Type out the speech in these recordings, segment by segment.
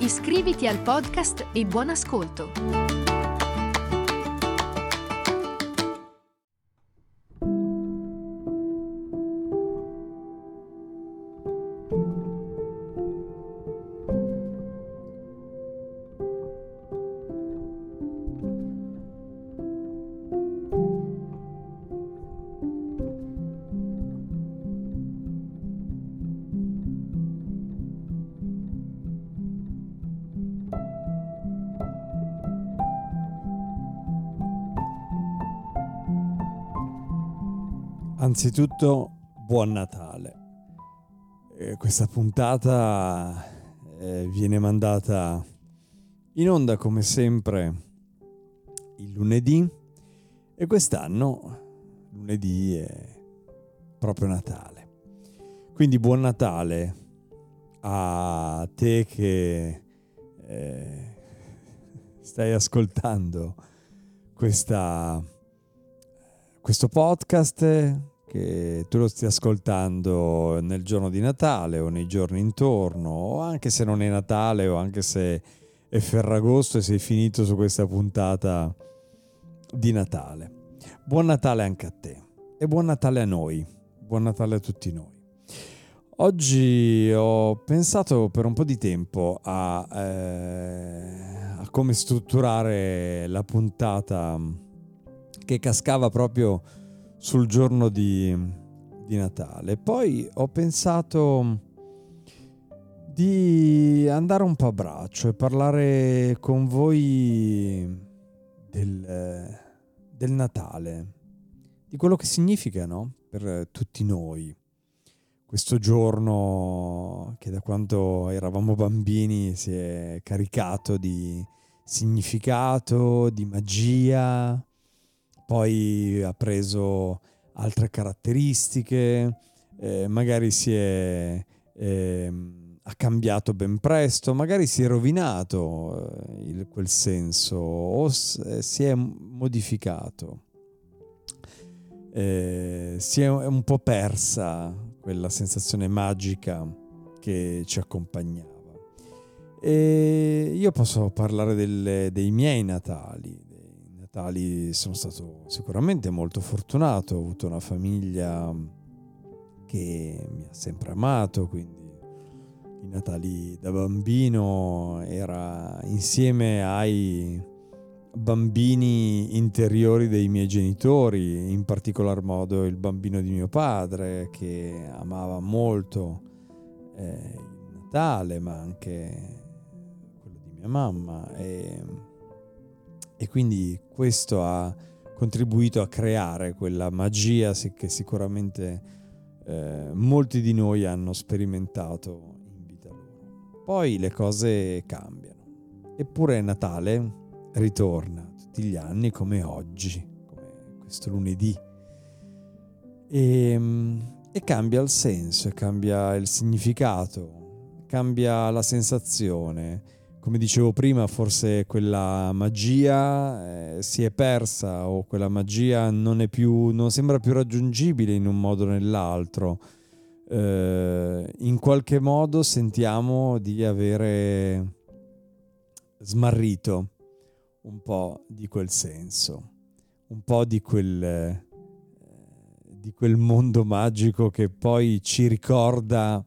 Iscriviti al podcast e buon ascolto! Anzitutto, buon Natale. Eh, questa puntata eh, viene mandata in onda come sempre il lunedì e quest'anno lunedì è proprio Natale. Quindi buon Natale a te che eh, stai ascoltando questa, questo podcast che tu lo stia ascoltando nel giorno di Natale o nei giorni intorno, o anche se non è Natale o anche se è Ferragosto e sei finito su questa puntata di Natale. Buon Natale anche a te e buon Natale a noi, buon Natale a tutti noi. Oggi ho pensato per un po' di tempo a, eh, a come strutturare la puntata che cascava proprio sul giorno di, di Natale. Poi ho pensato di andare un po' a braccio e parlare con voi del, del Natale, di quello che significa no? per tutti noi. Questo giorno che da quando eravamo bambini si è caricato di significato, di magia, poi ha preso altre caratteristiche, eh, magari si è, eh, ha cambiato ben presto, magari si è rovinato eh, il, quel senso o eh, si è modificato, eh, si è un po' persa quella sensazione magica che ci accompagnava. E io posso parlare delle, dei miei Natali, Natali sono stato sicuramente molto fortunato, ho avuto una famiglia che mi ha sempre amato, quindi i Natali da bambino era insieme ai bambini interiori dei miei genitori, in particolar modo il bambino di mio padre che amava molto eh, il Natale, ma anche quello di mia mamma. E, e quindi questo ha contribuito a creare quella magia che sicuramente eh, molti di noi hanno sperimentato in vita loro. Poi le cose cambiano, eppure Natale ritorna tutti gli anni come oggi, come questo lunedì. E, ehm, e cambia il senso, cambia il significato, cambia la sensazione come dicevo prima, forse quella magia eh, si è persa o quella magia non, più, non sembra più raggiungibile in un modo o nell'altro. Eh, in qualche modo sentiamo di avere smarrito un po' di quel senso, un po' di quel, eh, di quel mondo magico che poi ci ricorda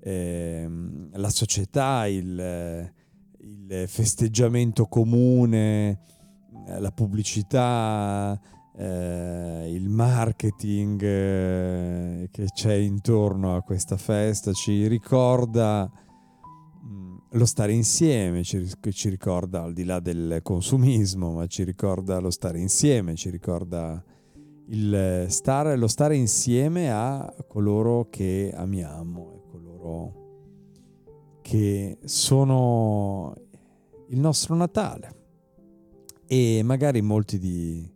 ehm, la società, il il festeggiamento comune, eh, la pubblicità, eh, il marketing eh, che c'è intorno a questa festa ci ricorda mm, lo stare insieme, ci, ricorda al di là del consumismo, ma ci ricorda lo stare insieme, ci ricorda il stare, lo stare insieme a coloro che amiamo e coloro che sono il nostro Natale. E magari molti di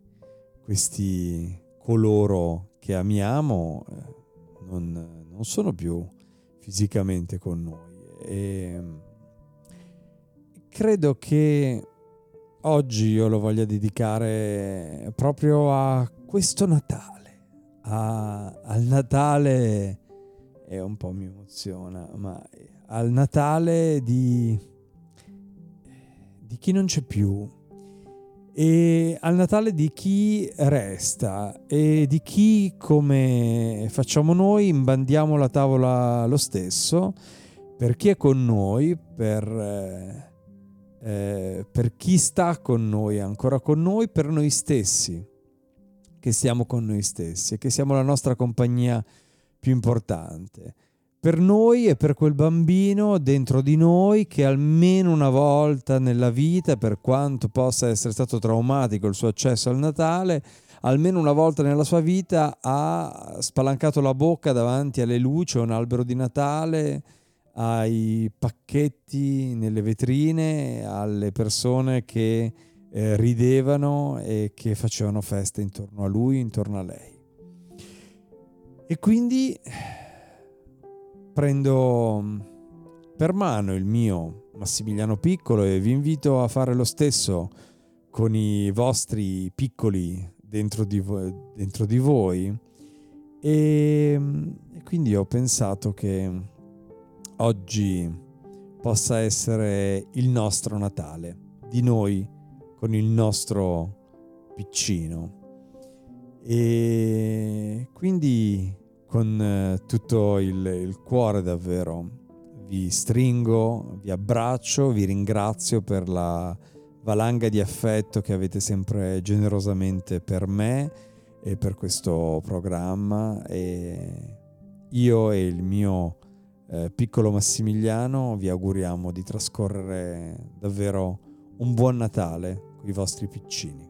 questi coloro che amiamo eh, non, non sono più fisicamente con noi. E credo che oggi io lo voglia dedicare proprio a questo Natale, a, al Natale, e un po' mi emoziona, ma al Natale di, di chi non c'è più. E al Natale di chi resta e di chi come facciamo noi imbandiamo la tavola lo stesso per chi è con noi, per, eh, eh, per chi sta con noi, ancora con noi, per noi stessi, che siamo con noi stessi e che siamo la nostra compagnia più importante per noi e per quel bambino dentro di noi che almeno una volta nella vita, per quanto possa essere stato traumatico il suo accesso al Natale, almeno una volta nella sua vita ha spalancato la bocca davanti alle luci a un albero di Natale, ai pacchetti nelle vetrine, alle persone che eh, ridevano e che facevano festa intorno a lui, intorno a lei. E quindi prendo mm, per mano il mio Massimiliano Piccolo e vi invito a fare lo stesso con i vostri piccoli dentro di, vo- dentro di voi. E, mm, e quindi ho pensato che oggi possa essere il nostro Natale, di noi con il nostro piccino. E quindi con eh, tutto il, il cuore davvero. Vi stringo, vi abbraccio, vi ringrazio per la valanga di affetto che avete sempre generosamente per me e per questo programma e io e il mio eh, piccolo Massimiliano vi auguriamo di trascorrere davvero un buon Natale con i vostri piccini.